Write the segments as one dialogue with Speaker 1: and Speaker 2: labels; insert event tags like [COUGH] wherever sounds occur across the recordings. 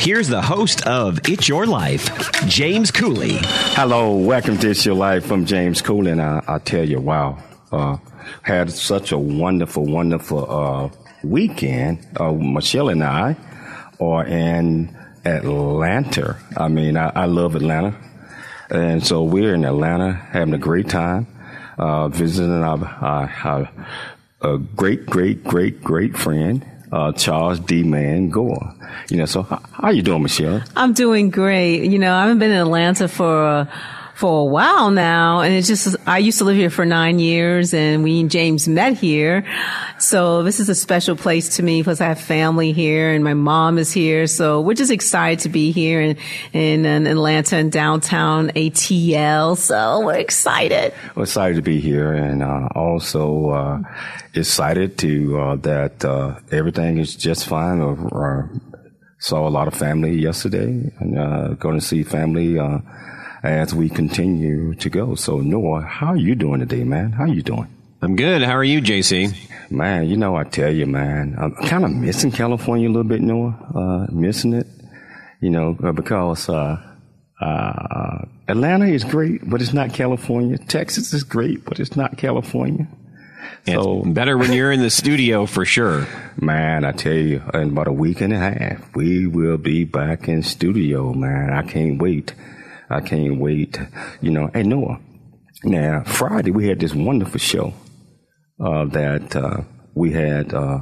Speaker 1: here's the host of It's Your Life, James Cooley.
Speaker 2: Hello, welcome to It's Your Life. I'm James Cooley, and I, I tell you, wow, uh, had such a wonderful, wonderful uh, weekend. Uh, Michelle and I are in Atlanta. I mean, I, I love Atlanta. And so we're in Atlanta having a great time, uh, visiting our, our, our, a great, great, great, great friend, uh, Charles D. Man Gore. You know, so how, how you doing, Michelle?
Speaker 3: I'm doing great. You know, I haven't been in Atlanta for, uh, for a while now. And it's just, I used to live here for nine years and we and James met here. So this is a special place to me because I have family here and my mom is here. So we're just excited to be here in, in, in Atlanta and downtown ATL. So we're excited.
Speaker 2: We're excited to be here and, uh, also, uh, excited to, uh, that, uh, everything is just fine or, or saw a lot of family yesterday and, uh, going to see family, uh, as we continue to go. So Noah, how are you doing today, man? How are you doing?
Speaker 1: I'm good. How are you, JC?
Speaker 2: Man, you know, I tell you, man, I'm kind of missing California a little bit, Noah. Uh, missing it, you know, because uh, uh, Atlanta is great, but it's not California. Texas is great, but it's not California.
Speaker 1: So better when you're in the studio for sure.
Speaker 2: Man, I tell you, in about a week and a half, we will be back in studio, man. I can't wait. I can't wait. You know, hey Noah. Now Friday we had this wonderful show uh, that uh, we had uh,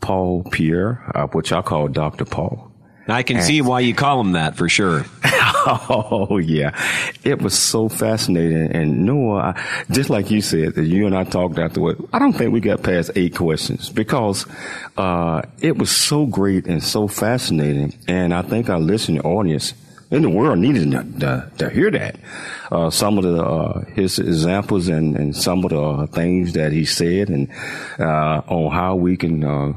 Speaker 2: Paul Pierre, uh, which I call Doctor Paul.
Speaker 1: I can and, see why you call him that for sure. [LAUGHS]
Speaker 2: oh yeah, it was so fascinating. And Noah, I, just like you said, that you and I talked afterward. I don't think we got past eight questions because uh, it was so great and so fascinating. And I think our listening audience in the world needed to, to, to hear that. Uh, some of the uh, his examples and, and some of the things that he said, and uh, on how we can uh,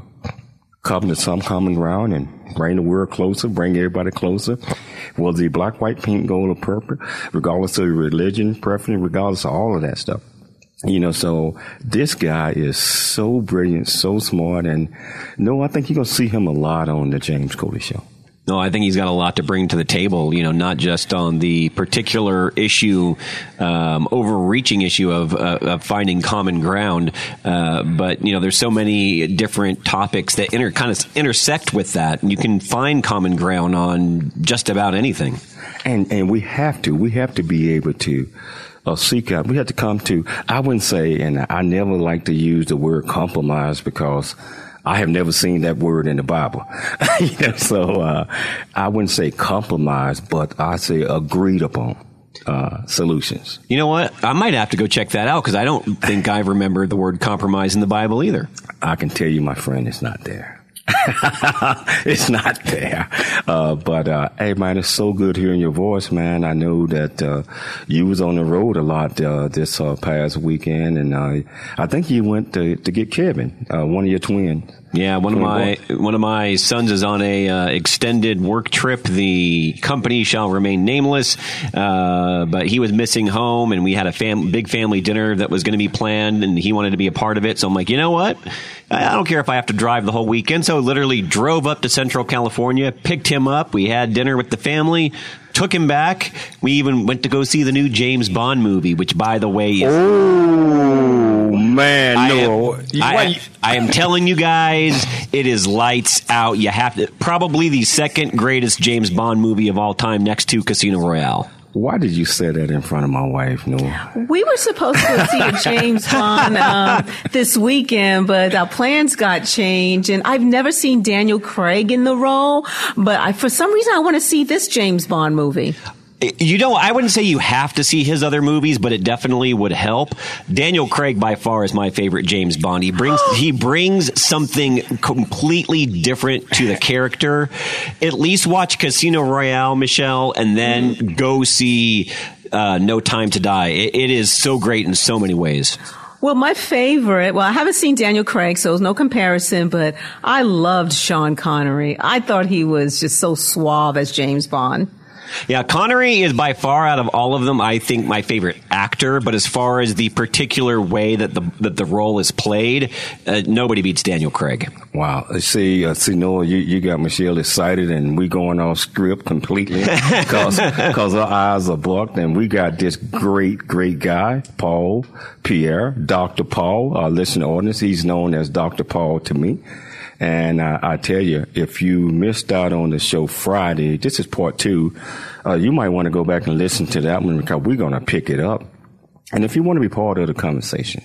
Speaker 2: come to some common ground and bring the world closer, bring everybody closer. Whether you black, white, pink, gold, or purple, regardless of religion, preference, regardless of all of that stuff. You know, so this guy is so brilliant, so smart, and no, I think you're gonna see him a lot on the James Cooley show.
Speaker 1: No, I think he's got a lot to bring to the table. You know, not just on the particular issue, um, overreaching issue of, uh, of, finding common ground, uh, but you know, there's so many different topics that inter- kind of intersect with that. You can find common ground on just about anything.
Speaker 2: And and we have to we have to be able to uh, seek out. We have to come to. I wouldn't say, and I never like to use the word compromise because I have never seen that word in the Bible. [LAUGHS] you know, so uh, I wouldn't say compromise, but I say agreed upon uh, solutions.
Speaker 1: You know what? I might have to go check that out because I don't think I remember the word compromise in the Bible either.
Speaker 2: I can tell you, my friend, it's not there. [LAUGHS] it's not there. Uh, but, uh, hey man, it's so good hearing your voice, man. I know that, uh, you was on the road a lot, uh, this, uh, past weekend. And, uh, I think you went to, to get Kevin, one of your twins.
Speaker 1: Yeah, one of my one of my sons is on a uh, extended work trip. The company shall remain nameless, uh, but he was missing home, and we had a fam- big family dinner that was going to be planned, and he wanted to be a part of it. So I'm like, you know what? I don't care if I have to drive the whole weekend. So literally drove up to Central California, picked him up. We had dinner with the family, took him back. We even went to go see the new James Bond movie, which, by the way, is.
Speaker 2: Oh, man,
Speaker 1: I
Speaker 2: no!
Speaker 1: am, I, I am telling you guys, it is lights out. You have to probably the second greatest James Bond movie of all time, next to Casino Royale.
Speaker 2: Why did you say that in front of my wife, Noah?
Speaker 3: We were supposed to see James Bond um, this weekend, but our plans got changed. And I've never seen Daniel Craig in the role, but I, for some reason, I want to see this James Bond movie.
Speaker 1: You know, I wouldn't say you have to see his other movies, but it definitely would help. Daniel Craig, by far, is my favorite James Bond. He brings he brings something completely different to the character. At least watch Casino Royale, Michelle, and then go see uh, No Time to Die. It, it is so great in so many ways.
Speaker 3: Well, my favorite, well, I haven't seen Daniel Craig, so there's no comparison, but I loved Sean Connery. I thought he was just so suave as James Bond.
Speaker 1: Yeah, Connery is by far out of all of them, I think my favorite actor. But as far as the particular way that the that the role is played, uh, nobody beats Daniel Craig.
Speaker 2: Wow. See, uh, see, Noah, you, you got Michelle excited, and we going off script completely [LAUGHS] because because our eyes are blocked, and we got this great, great guy, Paul Pierre, Doctor Paul, our listening audience. He's known as Doctor Paul to me. And uh, I tell you, if you missed out on the show Friday, this is part two. Uh, you might want to go back and listen to that one because we're going to pick it up. And if you want to be part of the conversation,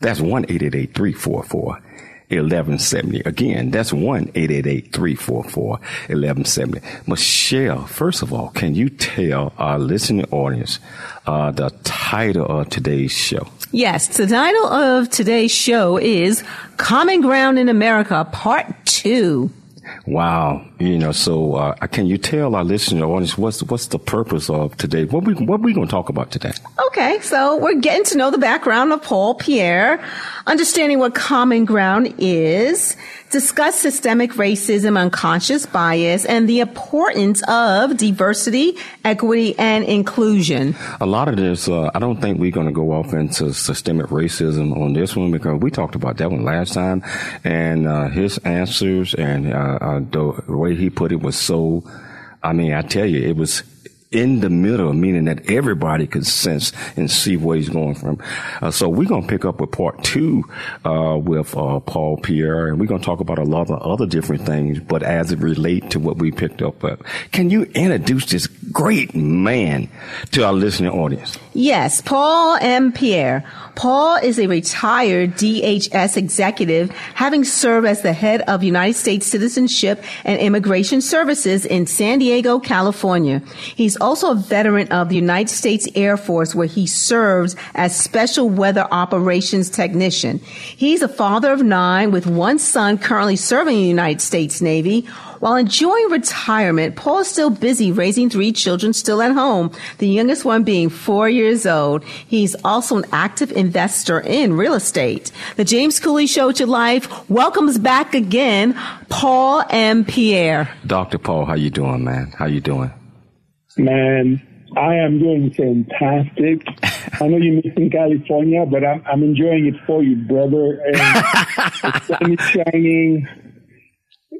Speaker 2: that's one eight eight eight three four four. 1170. Again, that's 1-888-344-1170. Michelle, first of all, can you tell our listening audience uh, the title of today's show?
Speaker 3: Yes, the title of today's show is Common Ground in America, Part 2.
Speaker 2: Wow, you know, so uh, can you tell our listening audience what's what's the purpose of today? What we what we going to talk about today?
Speaker 3: Okay, so we're getting to know the background of Paul Pierre, understanding what common ground is, discuss systemic racism, unconscious bias, and the importance of diversity, equity, and inclusion.
Speaker 2: A lot of this, uh, I don't think we're going to go off into systemic racism on this one because we talked about that one last time, and uh, his answers and uh, uh the way he put it was so. I mean, I tell you, it was in the middle, meaning that everybody could sense and see where he's going from. Uh, so we're going to pick up with part two uh, with uh, Paul Pierre, and we're going to talk about a lot of other different things, but as it relate to what we picked up. Uh, can you introduce this great man to our listening audience?
Speaker 3: Yes, Paul M. Pierre. Paul is a retired DHS executive, having served as the head of United States Citizenship and Immigration Services in San Diego, California. He's also a veteran of the United States Air Force, where he serves as Special Weather Operations Technician. He's a father of nine with one son currently serving in the United States Navy. While enjoying retirement, Paul is still busy raising three children still at home, the youngest one being four years old. He's also an active investor in real estate. The James Cooley Show to Life welcomes back again Paul M. Pierre.
Speaker 2: Dr. Paul, how you doing, man? How you doing?
Speaker 4: Man, I am doing fantastic. I know you miss in California, but I'm, I'm enjoying it for you, brother. And [LAUGHS] the sun is shining.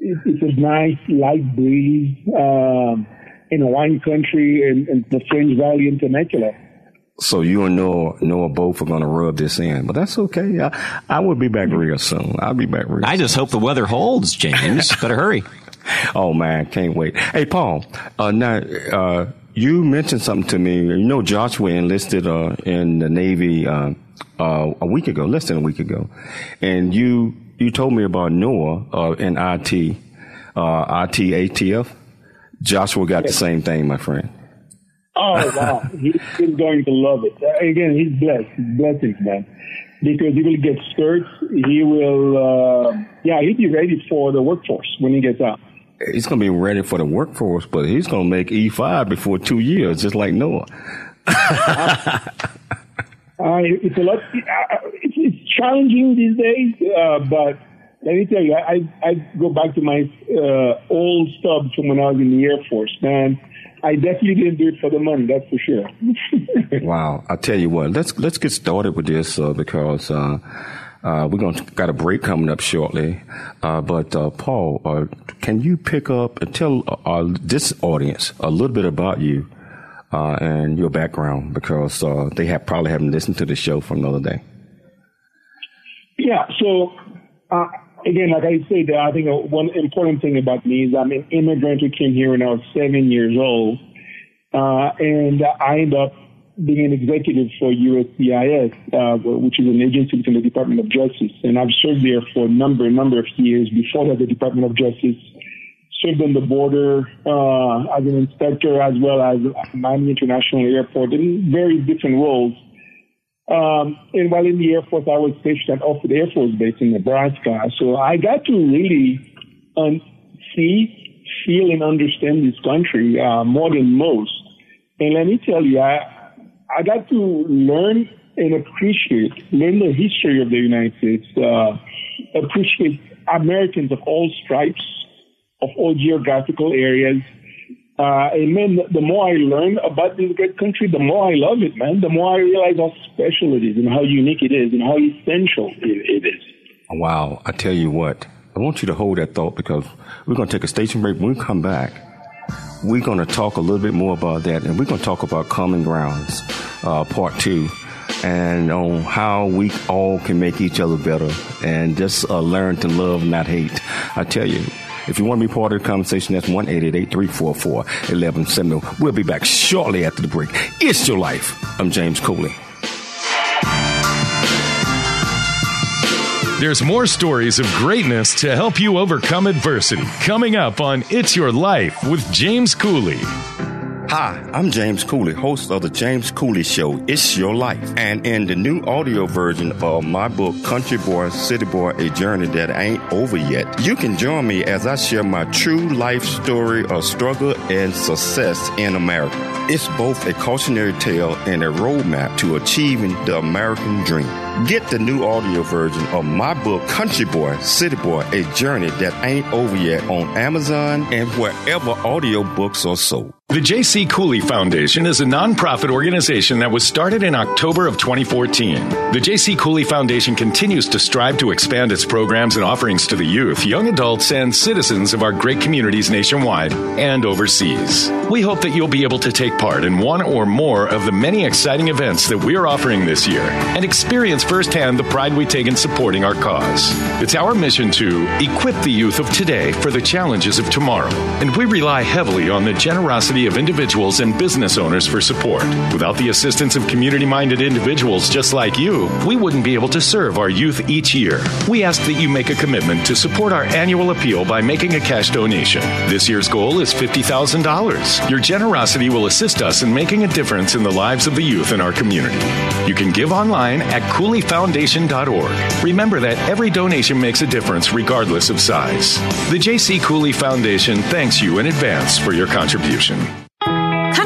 Speaker 4: It, it's a nice light breeze um, in a wine country in, in the French Valley in Temecula.
Speaker 2: So you and Noah, Noah both are going to rub this in, but that's okay. I, I will be back real soon. I'll be back real.
Speaker 1: I just hope the weather holds, James. Better hurry. [LAUGHS]
Speaker 2: Oh man, can't wait. Hey, Paul. Uh, now, uh, you mentioned something to me. You know, Joshua enlisted uh, in the Navy uh, uh, a week ago, less than a week ago, and you you told me about Noah uh, in IT, uh, IT ATF. Joshua got the same thing, my friend.
Speaker 4: Oh [LAUGHS] wow, he's going to love it. Again, he's blessed. Blessings, man. Because he will get skirts. He will, uh, yeah, he'll be ready for the workforce when he gets out
Speaker 2: he's going to be ready for the workforce, but he's going to make E5 before two years, just like Noah. [LAUGHS]
Speaker 4: uh, it's a lot. Uh, it's, it's, challenging these days, uh, but let me tell you, I, I go back to my uh, old stub from when I was in the Air Force, man. I definitely didn't do it for the money, that's for sure. [LAUGHS]
Speaker 2: wow, I tell you what, let's let's get started with this uh, because uh, uh, we're to got a break coming up shortly, uh, but uh, Paul, uh, can you pick up and tell uh, this audience a little bit about you uh, and your background because they have probably haven't listened to the show from another day.
Speaker 4: Yeah. So, uh, again, like I said, I think one important thing about me is I'm an immigrant who came here when I was seven years old. Uh, and I ended up being an executive for USCIS, uh, which is an agency within the Department of Justice. And I've served there for a number, number of years before that, the Department of Justice served on the border uh, as an inspector as well as Miami International Airport in very different roles. Um, and while in the Air Force, I was stationed at Offutt Air Force Base in Nebraska. So I got to really um, see, feel, and understand this country uh, more than most. And let me tell you, I, I got to learn and appreciate, learn the history of the United States, uh, appreciate Americans of all stripes, of all geographical areas. Uh, and man, the more I learn about this great country, the more I love it, man. The more I realize how special it is and how unique it is and how essential it, it is.
Speaker 2: Wow. I tell you what, I want you to hold that thought because we're going to take a station break. When we come back, we're going to talk a little bit more about that and we're going to talk about common grounds, uh, part two and on how we all can make each other better and just uh, learn to love, not hate. I tell you, if you want to be part of the conversation, that's 1 344 1170. We'll be back shortly after the break. It's your life. I'm James Cooley.
Speaker 5: There's more stories of greatness to help you overcome adversity coming up on It's Your Life with James Cooley.
Speaker 2: Hi, I'm James Cooley, host of the James Cooley Show, It's Your Life. And in the new audio version of my book, Country Boy, City Boy, A Journey That Ain't Over Yet, you can join me as I share my true life story of struggle and success in America. It's both a cautionary tale and a roadmap to achieving the American dream. Get the new audio version of my book, Country Boy, City Boy, A Journey That Ain't Over Yet on Amazon and wherever audiobooks are sold.
Speaker 5: The J.C. Cooley Foundation is a nonprofit organization that was started in October of 2014. The J.C. Cooley Foundation continues to strive to expand its programs and offerings to the youth, young adults, and citizens of our great communities nationwide and overseas. We hope that you'll be able to take part in one or more of the many exciting events that we are offering this year and experience firsthand the pride we take in supporting our cause. It's our mission to equip the youth of today for the challenges of tomorrow, and we rely heavily on the generosity of individuals and business owners for support. Without the assistance of community minded individuals just like you, we wouldn't be able to serve our youth each year. We ask that you make a commitment to support our annual appeal by making a cash donation. This year's goal is $50,000. Your generosity will assist us in making a difference in the lives of the youth in our community. You can give online at CooleyFoundation.org. Remember that every donation makes a difference regardless of size. The J.C. Cooley Foundation thanks you in advance for your contribution.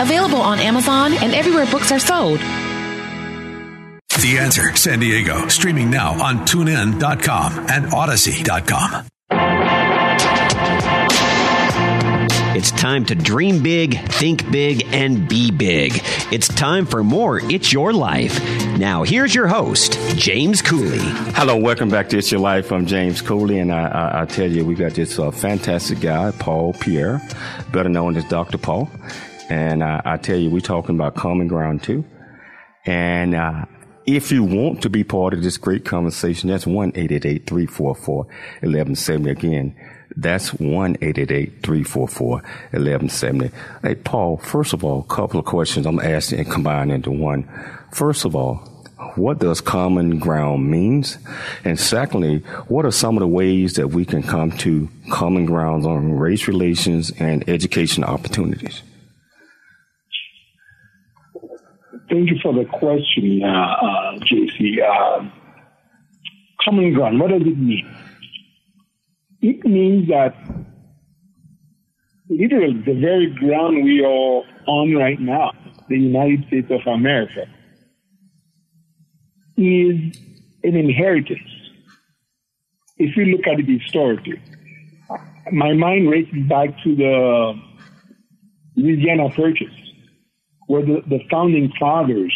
Speaker 6: available on Amazon and everywhere books are sold.
Speaker 7: The Answer San Diego, streaming now on tunein.com and odyssey.com.
Speaker 1: It's time to dream big, think big, and be big. It's time for more It's Your Life. Now, here's your host, James Cooley.
Speaker 2: Hello, welcome back to It's Your Life. I'm James Cooley, and I, I, I tell you, we got this uh, fantastic guy, Paul Pierre, better known as Dr. Paul. And uh, I tell you, we're talking about common ground too. And uh, if you want to be part of this great conversation, that's 1 344 1170. Again, that's 1 344 1170. Hey, Paul, first of all, a couple of questions I'm asking and combine into one. First of all, what does common ground means? And secondly, what are some of the ways that we can come to common grounds on race relations and education opportunities?
Speaker 4: Thank you for the question, uh, uh, JC. Uh, common ground, what does it mean? It means that literally the very ground we are on right now, the United States of America, is an inheritance if you look at it historically, my mind races back to the Louisiana Purchase, where the, the founding fathers,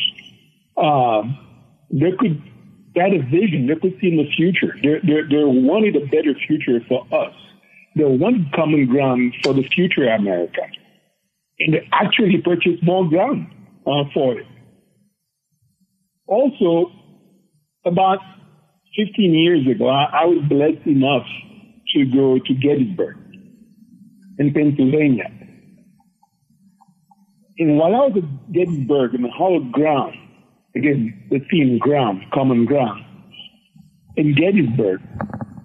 Speaker 4: uh, they could, had a vision, they could see in the future. They're, they're, they wanted a better future for us. They wanted common ground for the future America. And they actually purchased more ground uh, for it. Also, about 15 years ago, I, I was blessed enough to go to Gettysburg in Pennsylvania. And while I was at Gettysburg in the hallowed ground, again, the theme ground, common ground, in Gettysburg,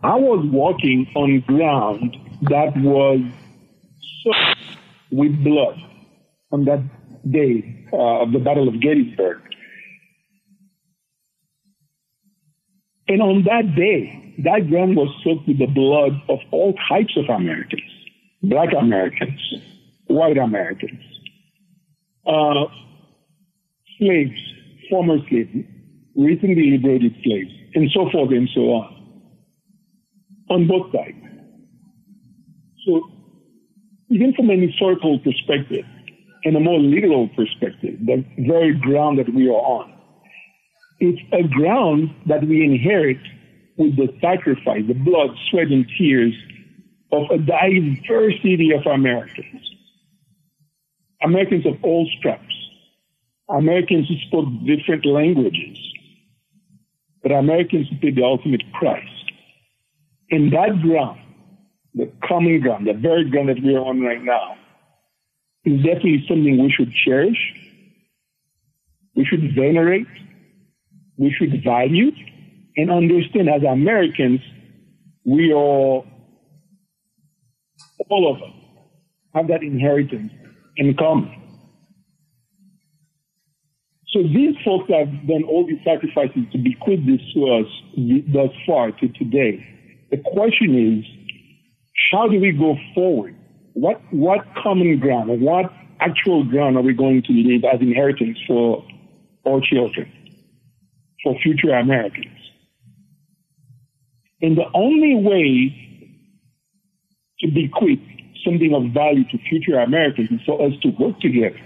Speaker 4: I was walking on ground that was soaked with blood on that day uh, of the Battle of Gettysburg. And on that day, that ground was soaked with the blood of all types of Americans black Americans, white Americans, uh, slaves, former slaves, recently liberated slaves, and so forth and so on, on both sides. So, even from an historical perspective and a more literal perspective, the very ground that we are on, it's a ground that we inherit with the sacrifice, the blood, sweat, and tears of a diversity of Americans. Americans of all stripes. Americans who spoke different languages. But Americans who paid the ultimate price. In that ground, the common ground, the very ground that we are on right now, is definitely something we should cherish, we should venerate, we should value and understand as Americans, we are, all of us have that inheritance in common. So these folks have done all these sacrifices to bequeath this to us thus far to today. The question is, how do we go forward? What, what common ground, or what actual ground are we going to leave as inheritance for our children? for future Americans. And the only way to bequeath something of value to future Americans and for us to work together.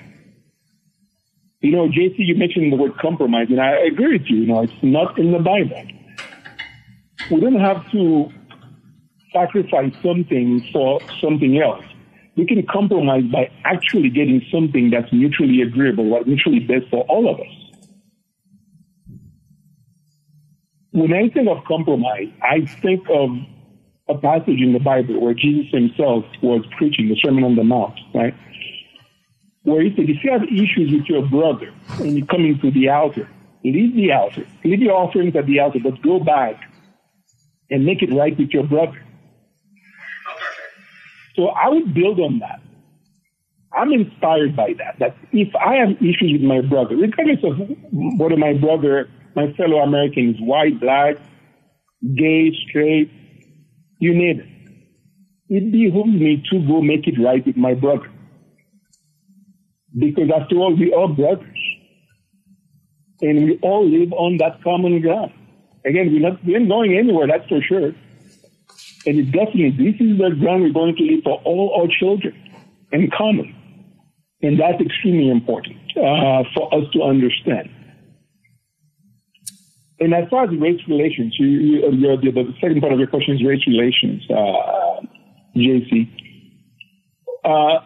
Speaker 4: You know, JC, you mentioned the word compromise, and I agree with you. You know, it's not in the Bible. We don't have to sacrifice something for something else. We can compromise by actually getting something that's mutually agreeable, what mutually best for all of us. when I think of compromise, I think of a passage in the Bible where Jesus himself was preaching the Sermon on the Mount, right? Where he said, if you have issues with your brother and you come into the altar, leave the altar, leave your offerings at the altar, but go back and make it right with your brother. Oh, so I would build on that. I'm inspired by that. That if I have issues with my brother, regardless of whether my brother my fellow Americans, white, black, gay, straight, you need. it. Behooves me to go make it right with my brother. Because after all, we are brothers. And we all live on that common ground. Again, we're not, we're going anywhere, that's for sure. And it definitely, this is the ground we're going to live for all our children in common. And that's extremely important uh, for us to understand. And as far as race relations, you, you, uh, the, the, second part of your question is race relations, uh, JC. Uh,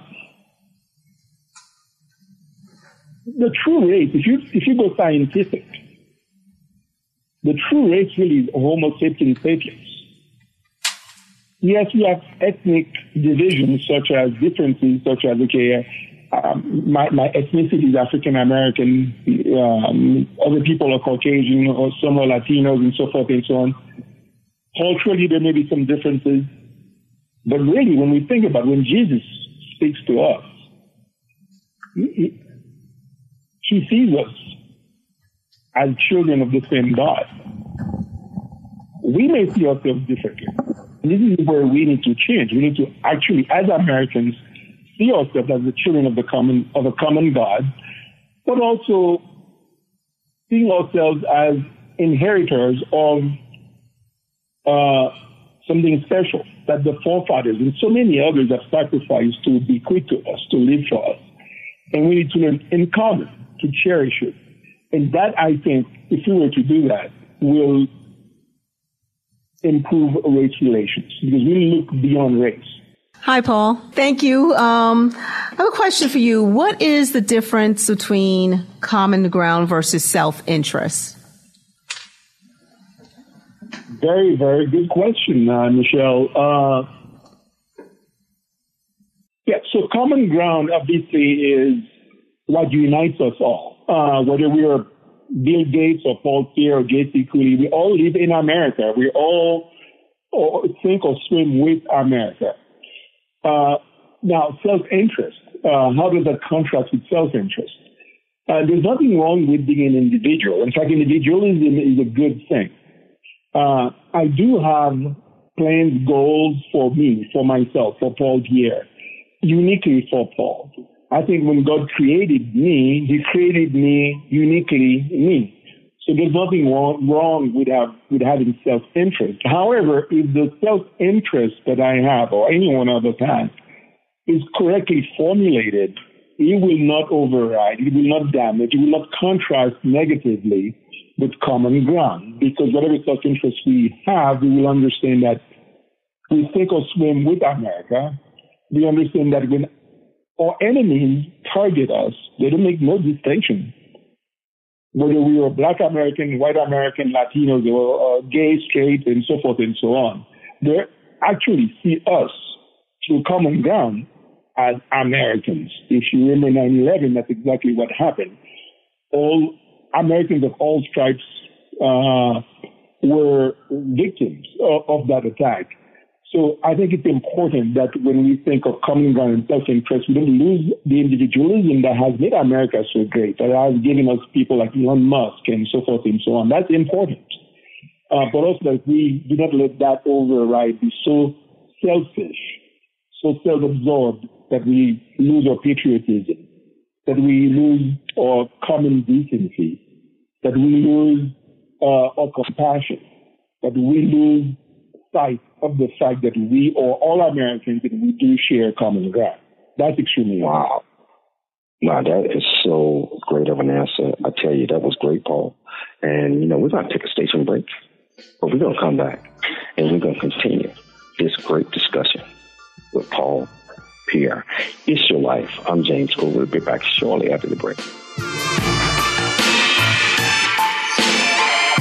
Speaker 4: the true race, if you if you go scientific, the true race really is Homo sapiens sapiens. Yes, we have ethnic divisions such as differences, such as okay, um, my, my ethnicity is African American, um, other people are Caucasian, or some are Latinos, and so forth and so on. Culturally, there may be some differences, but really, when we think about when Jesus speaks to us, he, he sees us as children of the same God. We may see ourselves differently. This is where we need to change. We need to actually, as Americans, see ourselves as the children of the common of a common God, but also seeing ourselves as inheritors of uh, something special that the forefathers and so many others have sacrificed to bequeath to us, to live for us. And we need to learn in common to cherish it. And that, I think, if we were to do that, will improve race relations because we look beyond race.
Speaker 3: Hi, Paul. Thank you. Um, I have a question for you. What is the difference between common ground versus self-interest?
Speaker 4: Very, very good question, uh, Michelle. Uh, yeah, so common ground obviously is what unites us all. Uh, whether we are Bill Gates or Paul Pierre or J.C. Cooley, we all live in America. We all think or swim with America. Uh, now, self-interest. Uh, how does that contrast with self-interest? Uh, there's nothing wrong with being an individual. In fact, individualism is a good thing. Uh, I do have plans, goals for me, for myself, for Paul Pierre, uniquely for Paul. I think when God created me, He created me uniquely me. So there's nothing wrong, wrong with, have, with having self-interest. However, if the self-interest that I have or anyone us has is correctly formulated, it will not override, it will not damage, it will not contrast negatively with common ground. Because whatever self-interest we have, we will understand that we think or swim with America. We understand that when our enemies target us, they don't make no distinction whether we were black American, white American, Latinos, or uh, gay, straight, and so forth and so on. They actually see us through common ground as Americans. If you remember 9-11, that's exactly what happened. All Americans of all stripes uh, were victims of, of that attack. So I think it's important that when we think of common ground and self-interest, we don't lose the individualism that has made America so great, that has given us people like Elon Musk and so forth and so on. That's important. Uh, but also that we do not let that override, be so selfish, so self-absorbed that we lose our patriotism, that we lose our common decency, that we lose uh, our compassion, that we lose sight of the fact that we are all Americans and we do share common ground. That's extremely
Speaker 2: wow. Wow, that is so great of an answer. I tell you, that was great, Paul. And, you know, we're going to take a station break, but we're going to come back and we're going to continue this great discussion with Paul Pierre. It's your life. I'm James Cole. We'll be back shortly after the break.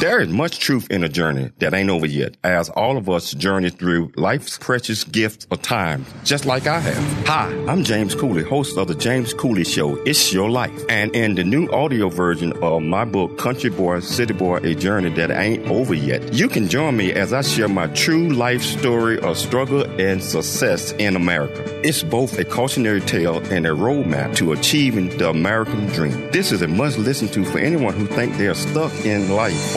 Speaker 2: There is much truth in a journey that ain't over yet, as all of us journey through life's precious gifts of time, just like I have. Hi, I'm James Cooley, host of the James Cooley Show, It's Your Life. And in the new audio version of my book, Country Boy, City Boy, A Journey That Ain't Over Yet, you can join me as I share my true life story of struggle and success in America. It's both a cautionary tale and a roadmap to achieving the American dream. This is a must listen to for anyone who think they are stuck in life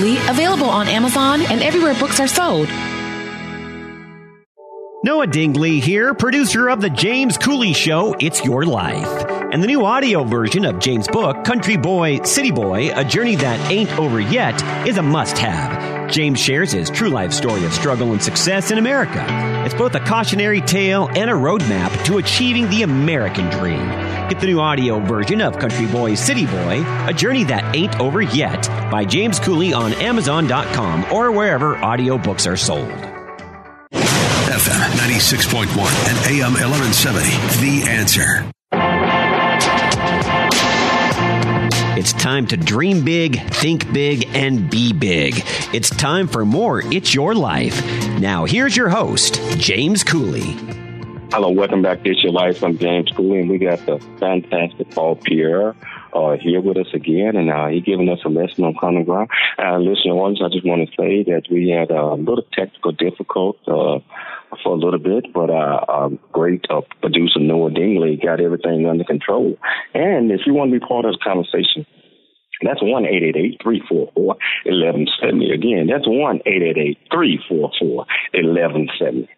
Speaker 6: available on Amazon and everywhere books are sold.
Speaker 1: Noah Dingley here, producer of The James Cooley Show, It's Your Life. And the new audio version of James' book, Country Boy, City Boy, A Journey That Ain't Over Yet, is a must have. James shares his true life story of struggle and success in America. It's both a cautionary tale and a roadmap to achieving the American dream. Get the new audio version of Country Boy, City Boy, A Journey That Ain't Over Yet by James Cooley on Amazon.com or wherever audiobooks are sold.
Speaker 7: FM 96.1 and AM 1170. The answer.
Speaker 1: It's time to dream big, think big, and be big. It's time for more It's Your Life. Now, here's your host, James Cooley.
Speaker 2: Hello, welcome back. It's your life. I'm James Cooley, and we got the fantastic Paul Pierre uh, here with us again, and uh, he's giving us a lesson on common ground. Uh, listen, once I just want to say that we had a little technical difficult uh, for a little bit, but uh, our great uh, producer Noah Dingley got everything under control. And if you want to be part of the conversation, that's 1 1170. Again, that's 1 1170.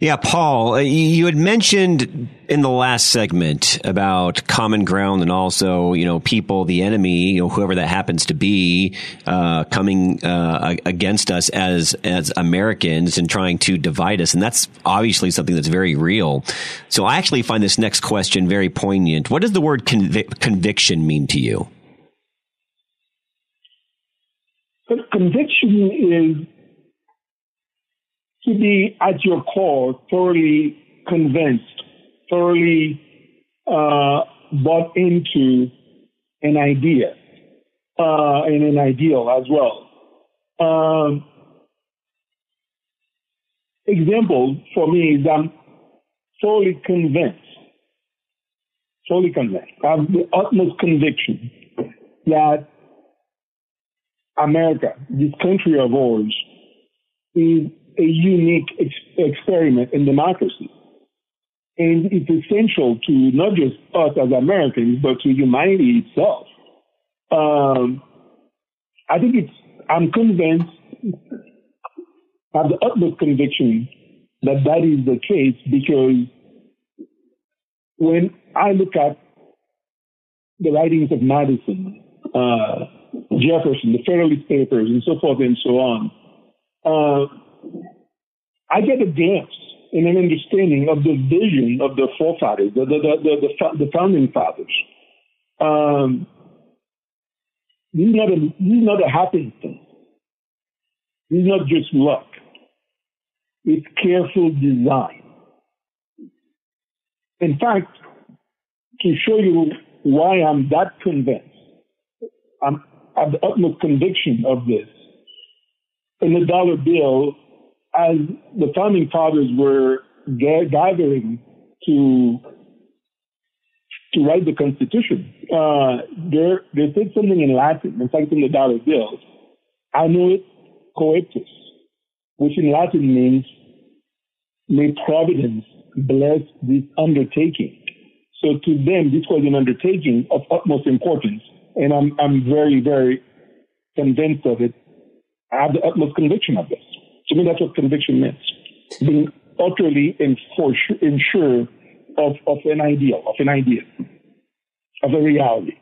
Speaker 1: Yeah, Paul, uh, you had mentioned in the last segment about common ground and also, you know, people, the enemy, you know, whoever that happens to be, uh, coming uh, against us as as Americans and trying to divide us, and that's obviously something that's very real. So, I actually find this next question very poignant. What does the word convic- conviction mean to you?
Speaker 4: Conviction is to be at your core thoroughly convinced, thoroughly uh, bought into an idea uh, and an ideal as well. Um, example for me is I'm fully convinced, fully convinced, I have the utmost conviction that America, this country of ours, is a unique ex- experiment in democracy. And it's essential to not just us as Americans, but to humanity itself. Um, I think it's, I'm convinced, I have the utmost conviction that that is the case because when I look at the writings of Madison, uh, Jefferson, the Federalist Papers, and so forth and so on, uh, I get a glimpse and an understanding of the vision of the forefathers, the the the, the, the founding fathers. Um, this is not a this is not a happenstance. This is not just luck. It's careful design. In fact, to show you why I'm that convinced, I'm, have the utmost conviction of this. In the dollar bill, as the founding fathers were gathering to to write the Constitution, uh, they said something in Latin. In fact, in the dollar bills, annuit coeptis, which in Latin means may providence bless this undertaking. So to them, this was an undertaking of utmost importance, and I'm I'm very very convinced of it. I have the utmost conviction of this. To me, that's what conviction means. Being utterly and for sure of, of an ideal, of an idea, of a reality.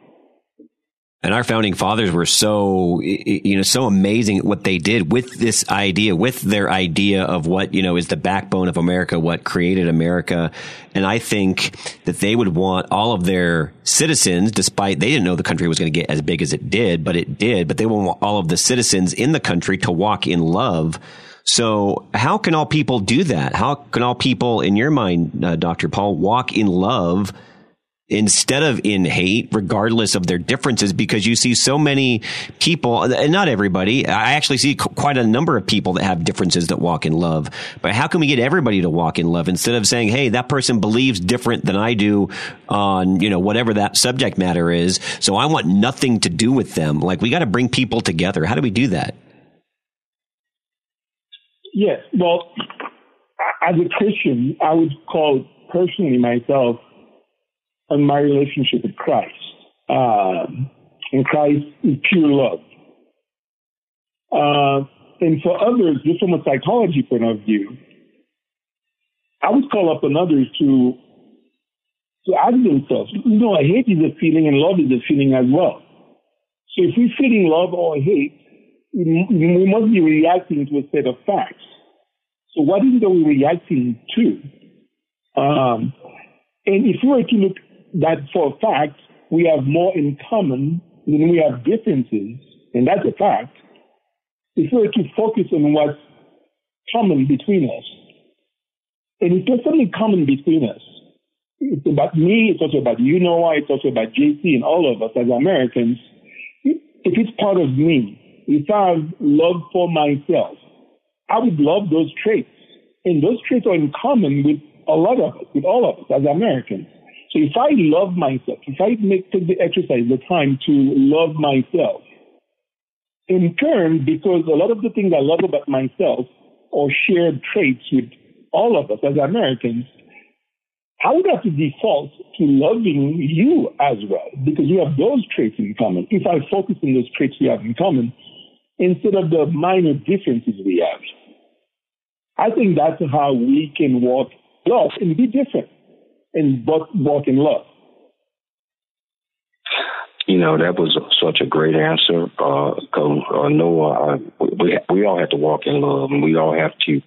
Speaker 1: And our founding fathers were so, you know, so amazing at what they did with this idea, with their idea of what, you know, is the backbone of America, what created America. And I think that they would want all of their citizens, despite they didn't know the country was going to get as big as it did, but it did, but they want all of the citizens in the country to walk in love. So how can all people do that? How can all people, in your mind, uh, Dr. Paul, walk in love instead of in hate, regardless of their differences, because you see so many people, and not everybody. I actually see quite a number of people that have differences that walk in love. But how can we get everybody to walk in love instead of saying, "Hey, that person believes different than I do on you know whatever that subject matter is, so I want nothing to do with them." Like we got to bring people together. How do we do that?
Speaker 4: Yes, well, as a Christian, I would call personally myself on my relationship with Christ. Um, and Christ is pure love. Uh, and for others, just from a psychology point of view, I would call up on others to to ask themselves, you know, hate is a feeling and love is a feeling as well. So if we're feeling love or hate, we must be reacting to a set of facts. So what is we're reacting to? Um, and if we were to look that for a fact we have more in common than we have differences, and that's a fact, if we were to focus on what's common between us, and there's something common between us, it's about me, it's also about you, know why, it's also about JC and all of us as Americans. If it's part of me, if I have love for myself, I would love those traits. And those traits are in common with a lot of us, with all of us as Americans. So if I love myself, if I make take the exercise, the time to love myself, in turn, because a lot of the things I love about myself are shared traits with all of us as Americans, I would have to default to loving you as well, because we have those traits in common. If I focus on those traits we have in common, instead of the minor differences we have. I think that's how we can walk love and be different and walk in love.
Speaker 8: You know that was such a great answer. Uh, uh, Noah, we we all have to walk in love, and we all have to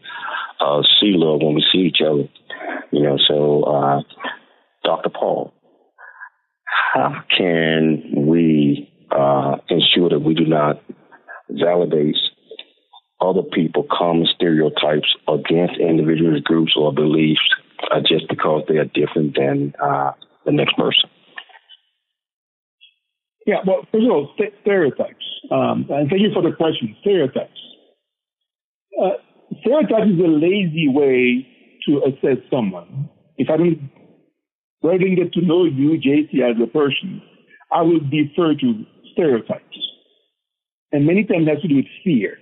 Speaker 8: uh, see love when we see each other. You know, so uh, Dr. Paul, how can we uh, ensure that we do not validate other people common stereotypes against individuals, groups, or beliefs uh, just because they are different than uh, the next person.
Speaker 4: Yeah, well, first of all, st- stereotypes. Um, and thank you for the question. Stereotypes. Uh, stereotypes is a lazy way to assess someone. If I don't, rather than get to know you, JC, as a person, I will defer to stereotypes. And many times has to do with fear.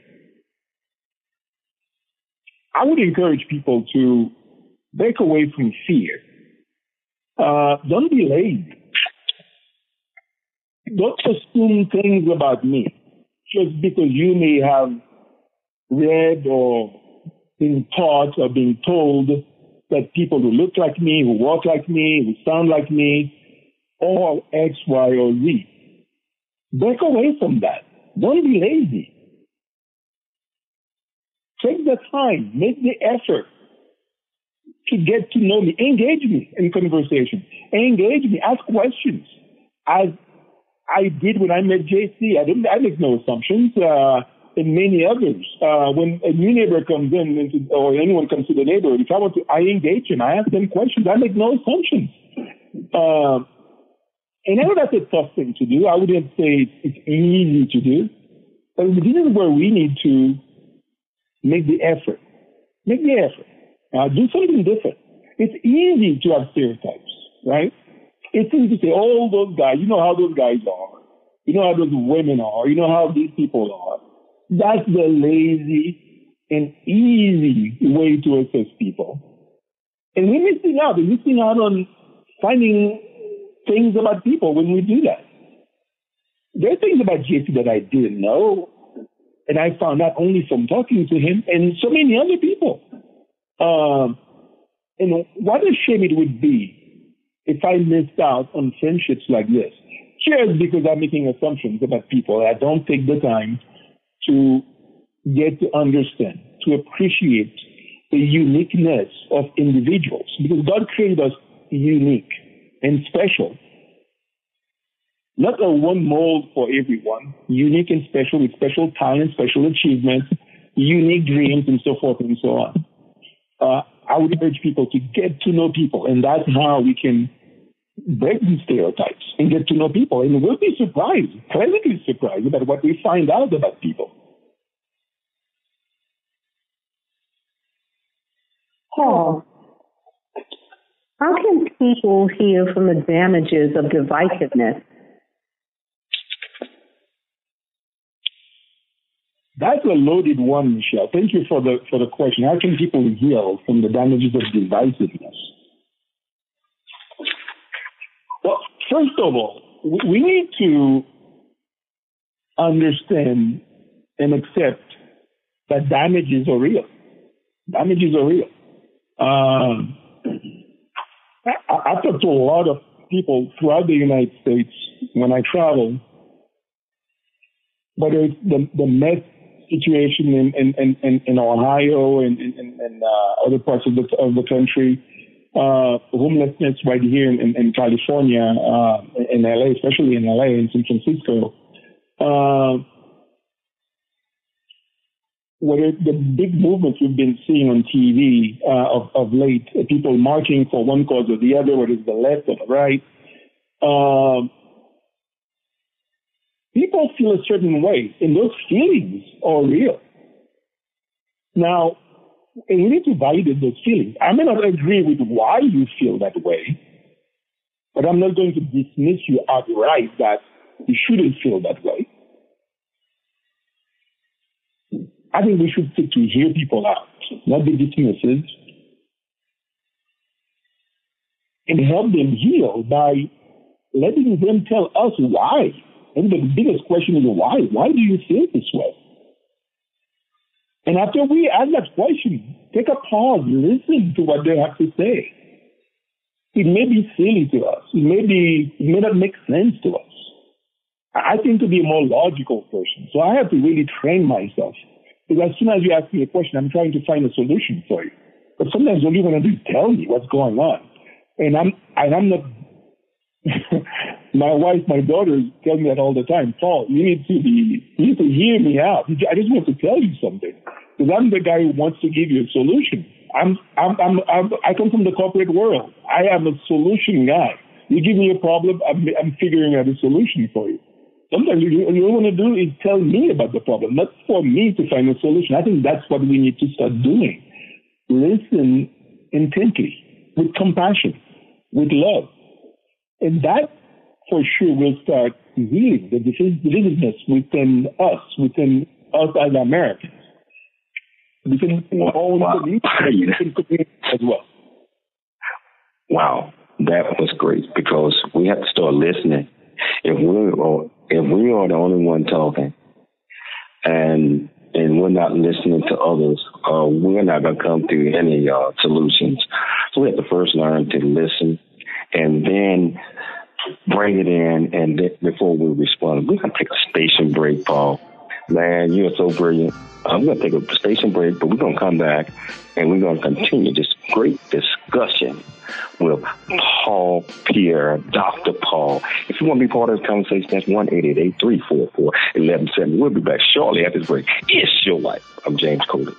Speaker 4: I would encourage people to break away from fear. Uh, don't be lazy. Don't assume things about me just because you may have read or been taught or been told that people who look like me, who walk like me, who sound like me, all X, Y, or Z. Break away from that. Don't be lazy. Take the time, make the effort to get to know me. Engage me in conversation. Engage me. Ask questions. As I did when I met JC, I didn't. I make no assumptions. Uh, and many others. Uh, when a new neighbor comes in, into, or anyone comes to the neighborhood, if I want to, I engage them. I ask them questions. I make no assumptions. Uh, and I know that's a tough thing to do. I wouldn't say it's easy to do, but this is where we need to make the effort. Make the effort. Do something different. It's easy to have stereotypes, right? It's easy to say, oh, those guys, you know how those guys are. You know how those women are. You know how these people are. That's the lazy and easy way to assess people. And we're missing out. We're missing out on finding things about people when we do that. There are things about JC that I didn't know. And I found out only from talking to him and so many other people. Um, and what a shame it would be if I missed out on friendships like this. Just because I'm making assumptions about people. I don't take the time to get to understand, to appreciate the uniqueness of individuals. Because God created us unique and special. Not a one mold for everyone, unique and special with special talent, special achievements, unique dreams, and so forth and so on uh, I would urge people to get to know people, and that's how we can break these stereotypes and get to know people. And we'll be surprised, pleasantly surprised about what we find out about people.
Speaker 9: Paul, how can people heal from the damages of divisiveness?
Speaker 4: That's a loaded one, Michelle. Thank you for the for the question. How can people heal from the damages of divisiveness? Well, first of all, we need to understand and accept that damages are real. Damages are real. Um, I, I talk to a lot of people throughout the United States when I travel, whether it's the, the meth situation in, in, in, in Ohio and, and, and uh, other parts of the, of the country, uh, homelessness right here in, in California, uh, in LA, especially in LA and San Francisco. Uh, what are the big movements we've been seeing on TV uh, of, of late, people marching for one cause or the other, whether it's the left or the right, uh, people feel a certain way, and those feelings are real. Now, and we need to validate those feelings. I may not agree with why you feel that way, but I'm not going to dismiss you outright that you shouldn't feel that way. I think we should seek to hear people out, not be dismissive, and help them heal by letting them tell us why. And the biggest question is why? Why do you feel this way? And after we ask that question, take a pause, listen to what they have to say. It may be silly to us. It may be, it may not make sense to us. I tend to be a more logical person. So I have to really train myself because as soon as you ask me a question, I'm trying to find a solution for you. But sometimes all you want to do is tell me what's going on. And I'm, and I'm not, [LAUGHS] my wife, my daughters tell me that all the time. Paul, you need to be, you need to hear me out. I just want to tell you something. Because I'm the guy who wants to give you a solution. I'm, I'm, I'm, I'm, I come from the corporate world. I am a solution guy. You give me a problem, I'm, I'm figuring out a solution for you. Sometimes you, you want to do is tell me about the problem, not for me to find a solution. I think that's what we need to start doing. Listen intently, with compassion, with love. And that for sure will start healing the divisiveness within us, within us as Americans. Within our own wow. community as well.
Speaker 8: Wow, that was great because we have to start listening. If we're if we are the only one talking and and we're not listening to others, uh, we're not going to come to any uh, solutions. So we have to first learn to listen and then bring it in and before we respond. We're going to take a station break, Paul. Man, you are so brilliant. I'm going to take a station break, but we're going to come back and we're going to continue this great discussion with Paul Pierre, Dr. Paul. If you want to be part of this conversation, that's 1 344 1170. We'll be back shortly after this break. It's your life. I'm James Cooley.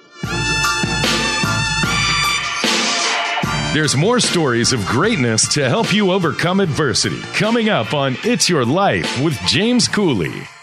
Speaker 5: There's more stories of greatness to help you overcome adversity coming up on It's Your Life with James Cooley.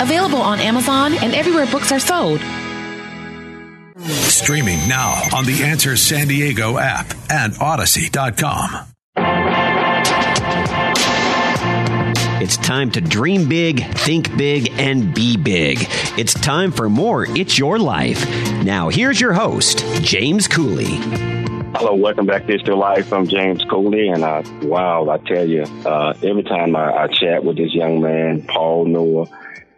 Speaker 6: available on Amazon and everywhere books are sold.
Speaker 7: Streaming now on the Answer San Diego app and Odyssey.com.
Speaker 1: It's time to dream big, think big, and be big. It's time for more It's Your Life. Now, here's your host, James Cooley.
Speaker 8: Hello, welcome back to It's Your Life. I'm James Cooley, and I, wow, I tell you, uh, every time I, I chat with this young man, Paul Noah,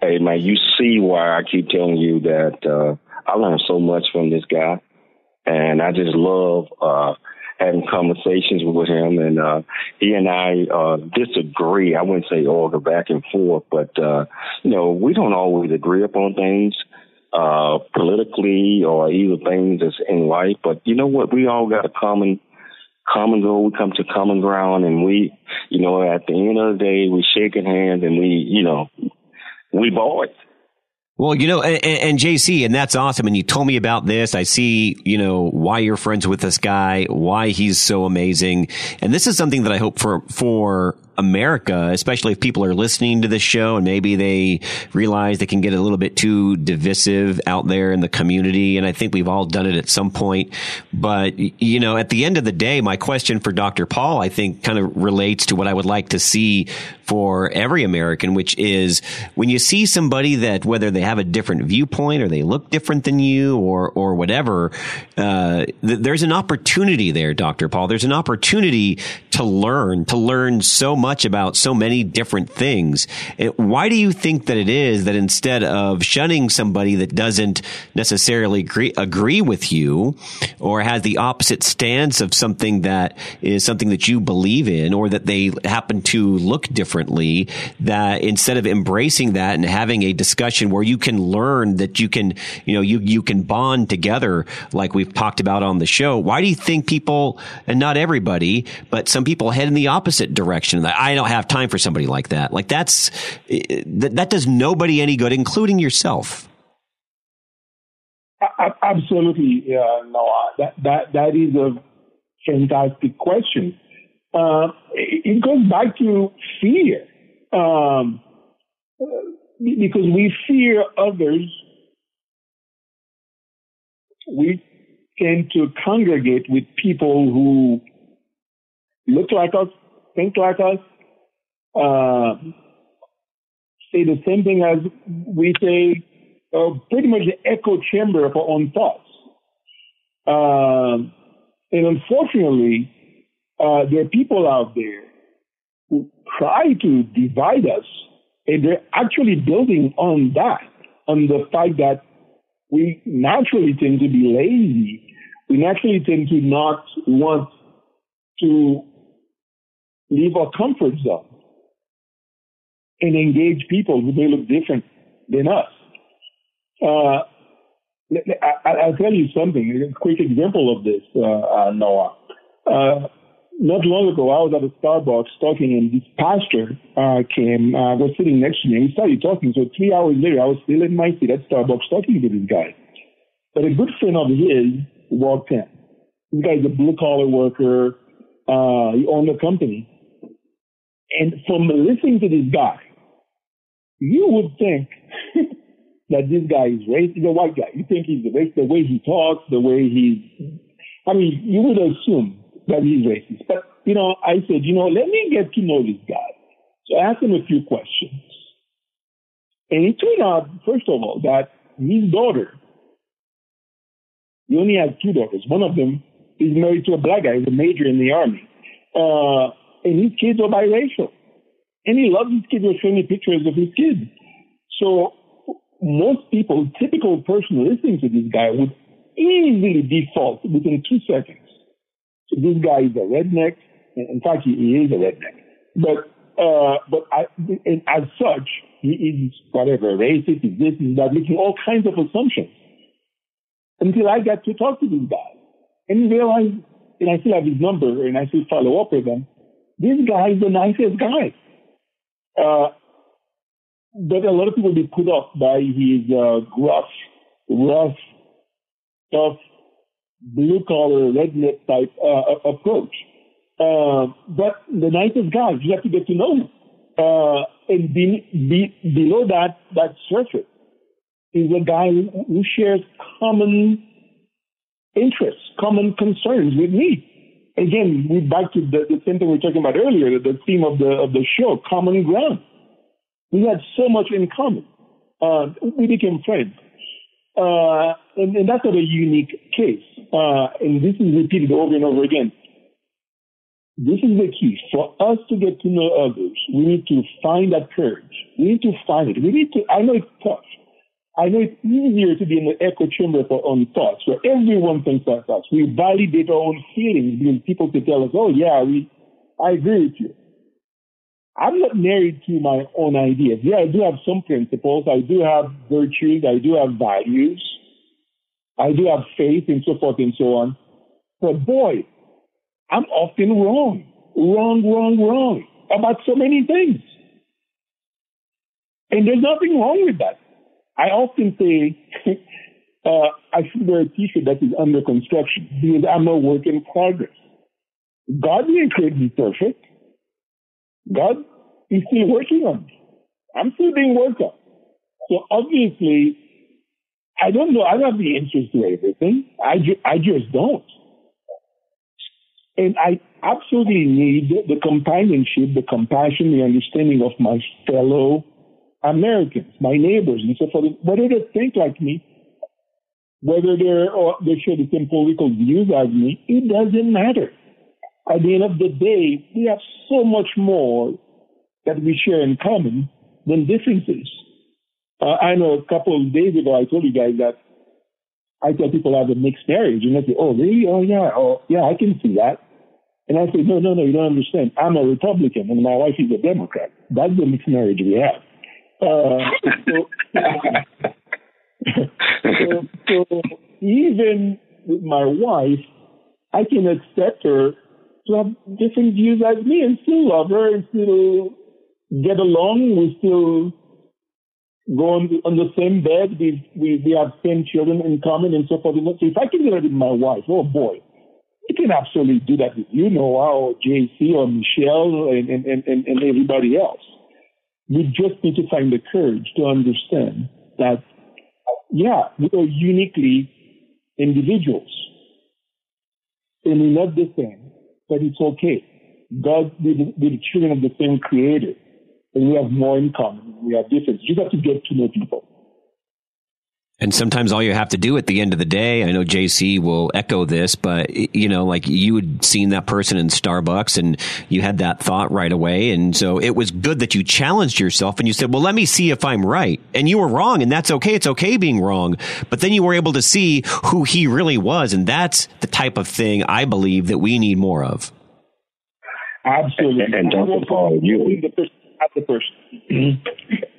Speaker 8: hey man, you see why I keep telling you that uh, I learned so much from this guy, and I just love uh, having conversations with him. And uh, he and I uh, disagree. I wouldn't say all the back and forth, but uh, you know, we don't always agree upon things uh, politically or even things that's in life. But you know what? We all got a common common goal. We come to common ground, and we, you know, at the end of the day, we shaking hands and we, you know, we bought.
Speaker 1: Well, you know, and, and, JC, and that's awesome. And you told me about this. I see, you know, why you're friends with this guy, why he's so amazing. And this is something that I hope for, for America, especially if people are listening to this show and maybe they realize they can get a little bit too divisive out there in the community. And I think we've all done it at some point. But, you know, at the end of the day, my question for Dr. Paul, I think kind of relates to what I would like to see for every American, which is when you see somebody that whether they have a different viewpoint or they look different than you or, or whatever, uh, th- there's an opportunity there, Dr. Paul. There's an opportunity to learn, to learn so much about so many different things. Why do you think that it is that instead of shunning somebody that doesn't necessarily agree, agree with you or has the opposite stance of something that is something that you believe in or that they happen to look differently, that instead of embracing that and having a discussion where you can learn that you can, you know, you, you can bond together like we've talked about on the show, why do you think people, and not everybody, but some people head in the opposite direction? I don't have time for somebody like that. Like that's that, that does nobody any good, including yourself.
Speaker 4: Absolutely, uh, Noah. That that that is a fantastic question. Uh, it goes back to fear, um, because we fear others. We tend to congregate with people who look like us, think like us, uh, say the same thing as we say, uh, pretty much the echo chamber of our own thoughts. Uh, and unfortunately, uh, there are people out there who try to divide us, and they're actually building on that, on the fact that we naturally tend to be lazy. We naturally tend to not want to leave our comfort zone and engage people who may look different than us. Uh, I, will tell you something, a quick example of this, uh, uh, Noah. Uh, not long ago, I was at a Starbucks talking, and this pastor uh, came, uh, was sitting next to me, and we started talking. So three hours later, I was still in my seat at Starbucks talking to this guy. But a good friend of his walked in. This guy's a blue collar worker. He owned a company. And from listening to this guy, you would think [LAUGHS] that this guy is racist, a white guy. You think he's racist, the way he talks, the way he's, I mean, you would assume that he's racist. But, you know, I said, you know, let me get to know this guy. So I asked him a few questions. And it turned out, first of all, that his daughter, he only has two daughters. One of them is married to a black guy, he's a major in the army. Uh, and his kids are biracial. And he loves his kids. He was showing me pictures of his kids. So most people, typical person listening to this guy would easily default within two seconds. So this guy is a redneck. In fact, he is a redneck. But, uh, but I, and as such, he is whatever, racist, he's this, that, making all kinds of assumptions. Until I got to talk to this guy and realize, and I still have his number and I still follow up with him. This guy is the nicest guy. Uh, but a lot of people be put off by his uh, gruff, rough, tough, blue collar, redneck type uh, approach. Uh, but the nicest guy, you have to get to know him. Uh, and be, be, below that, that surface is a guy who shares common interests, common concerns with me. Again, we back to the, the same thing we were talking about earlier, the, the theme of the of the show, common ground. We had so much in common. Uh, we became friends. Uh, and, and, that's not a unique case. Uh, and this is repeated over and over again. This is the key. For us to get to know others, we need to find that courage. We need to find it. We need to, I know it's tough. I know it's easier to be in the echo chamber for own thoughts, where everyone thinks like us. We validate our own feelings because people can tell us, oh yeah, we, I agree with you. I'm not married to my own ideas. Yeah, I do have some principles. I do have virtues. I do have values. I do have faith and so forth and so on. But boy, I'm often wrong, wrong, wrong, wrong about so many things. And there's nothing wrong with that. I often say, [LAUGHS] uh, I should wear a t-shirt that is under construction because I'm a work in progress. God didn't create me perfect. God is still working on me. I'm still being worked on. So obviously, I don't know. I don't have the answers to everything. I, ju- I just don't. And I absolutely need the companionship, the compassion, the understanding of my fellow Americans, my neighbors, and so forth. Whether they think like me, whether they're or they share the same political views as me, it doesn't matter. At the end of the day, we have so much more that we share in common than differences. Uh, I know a couple of days ago I told you guys that I tell people I have a mixed marriage, and they say, "Oh, really? Oh, yeah. Oh, yeah. I can see that." And I say, "No, no, no. You don't understand. I'm a Republican, and my wife is a Democrat. That's the mixed marriage we have." So, so, even with my wife, I can accept her to have different views as me and still love her and still get along. We still go on the, on the same bed. We, we, we have same children in common and so forth. So if I can do that with my wife, oh boy, I can absolutely do that with you, Noah, or JC, or Michelle, and, and, and, and everybody else. We just need to find the courage to understand that, yeah, we are uniquely individuals. And we're not the same, but it's okay. God, we're the children of the same creator and we have more in common. We have differences. You have to get to know people.
Speaker 1: And sometimes all you have to do at the end of the day, I know JC will echo this, but you know, like you had seen that person in Starbucks and you had that thought right away. And so it was good that you challenged yourself and you said, well, let me see if I'm right. And you were wrong and that's okay. It's okay being wrong. But then you were able to see who he really was. And that's the type of thing I believe that we need more of.
Speaker 4: Absolutely.
Speaker 2: And, and don't fall. You,
Speaker 4: the person. [CLEARS THROAT]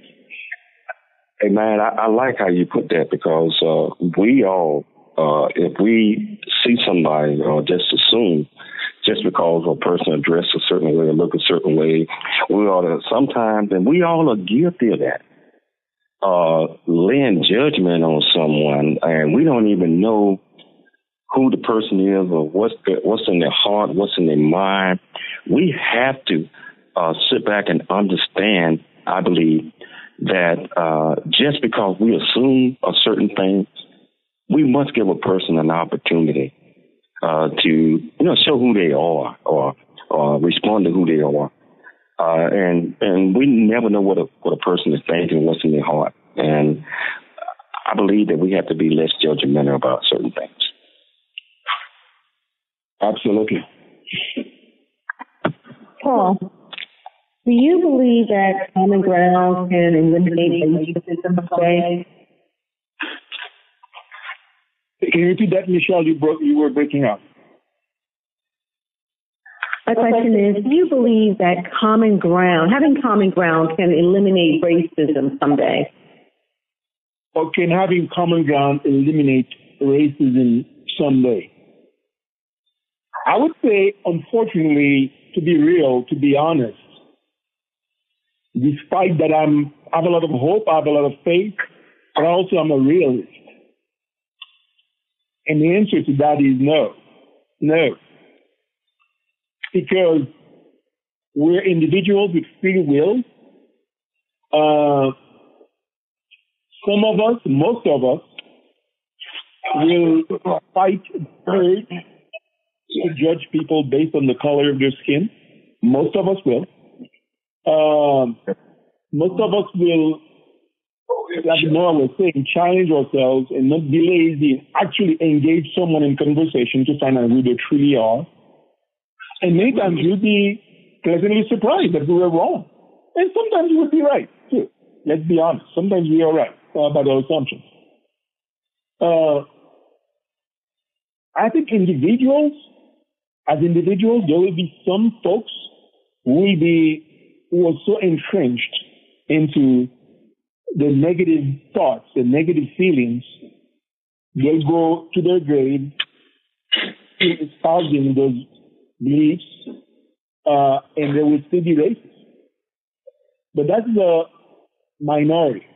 Speaker 2: hey man, I, I, like how you put that because uh, we all, uh, if we see somebody or uh, just assume just because a person dressed a certain way or look a certain way, we ought to sometimes, and we all are guilty of that. Uh, laying judgment on someone, and we don't even know who the person is or what's what's in their heart, what's in their mind. We have to uh, sit back and understand, I believe, that uh, just because we assume a certain thing, we must give a person an opportunity uh, to, you know, show who they are or, or respond to who they are. Uh, and and we never know what a what a person is thinking, what's in their heart. And I believe that we have to be less judgmental about certain things.
Speaker 4: Absolutely.
Speaker 9: Paul, do you believe that common ground can eliminate racism today?
Speaker 4: Can you repeat that, Michelle? You broke. You were breaking up.
Speaker 9: My question is, do you believe that common ground, having common ground can eliminate racism someday?
Speaker 4: Or can having common ground eliminate racism someday? I would say, unfortunately, to be real, to be honest, despite that I'm I have a lot of hope, I have a lot of faith, but also I'm a realist. And the answer to that is no. No. Because we're individuals with free will. Uh, some of us, most of us, will fight hard to judge people based on the color of their skin. Most of us will. Um, most of us will, like Noah was saying, challenge ourselves and not be lazy. Actually engage someone in conversation to find out who they truly are. And many times you'll be pleasantly surprised that we were wrong. And sometimes you will be right, too. Let's be honest. Sometimes we are right about our assumptions. Uh, I think individuals, as individuals, there will be some folks who will be who are so entrenched into the negative thoughts, the negative feelings, they'll go to their grave espousing those beliefs, uh, and they will still be racist. But that's the minority.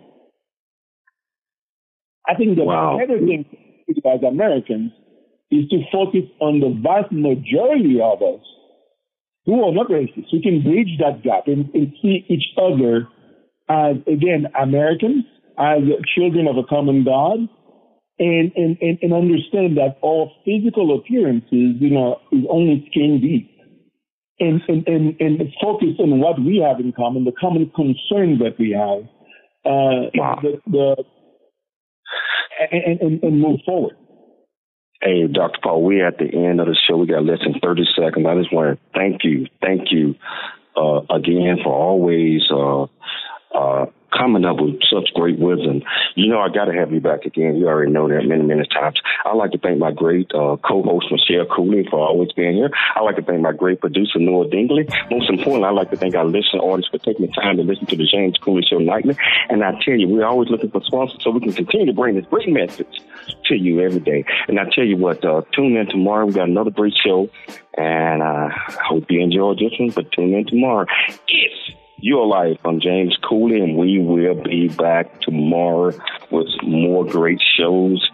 Speaker 4: I think the
Speaker 2: Wow.
Speaker 4: better thing to do as Americans is to focus on the vast majority of us who are not racist. We can bridge that gap and, and see each other as, again, Americans, as children of a common God, and, and, and, and understand that all physical appearances, you know, is only skin deep. And, and, and, and focus on what we have in common, the common concerns that we have, uh, the, the, and, and, and move forward.
Speaker 2: Hey, Dr. Paul, we're at the end of the show. We got less than 30 seconds. I just want to thank you. Thank you uh, again for always uh, uh, coming up with such great wisdom. You know, I got to have you back again. You already know that many, many times. I'd like to thank my great uh, co-host, Michelle Cooley, for always being here. I'd like to thank my great producer, Noah Dingley. Most importantly, I'd like to thank our listening audience for taking the time to listen to the James Cooley Show nightly. And I tell you, we're always looking for sponsors so we can continue to bring this great message to you every day. And I tell you what, uh, tune in tomorrow. We got another great show. And I hope you enjoyed this one, but tune in tomorrow. It's your life. I'm James Cooley, and we will be back tomorrow with more great shows.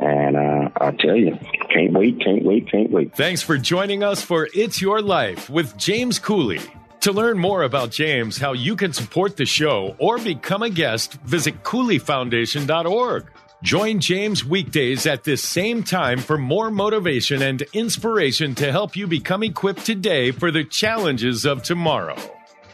Speaker 2: And uh, I tell you, can't wait, can't wait, can't wait.
Speaker 5: Thanks for joining us for It's Your Life with James Cooley. To learn more about James, how you can support the show, or become a guest, visit CooleyFoundation.org. Join James weekdays at this same time for more motivation and inspiration to help you become equipped today for the challenges of tomorrow.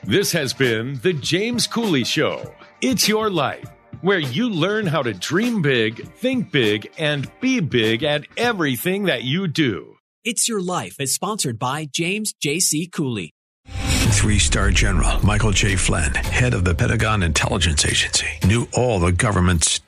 Speaker 5: This has been The James Cooley Show. It's Your Life, where you learn how to dream big, think big, and be big at everything that you do.
Speaker 10: It's Your Life is sponsored by James J.C. Cooley.
Speaker 7: Three star general Michael J. Flynn, head of the Pentagon Intelligence Agency, knew all the government's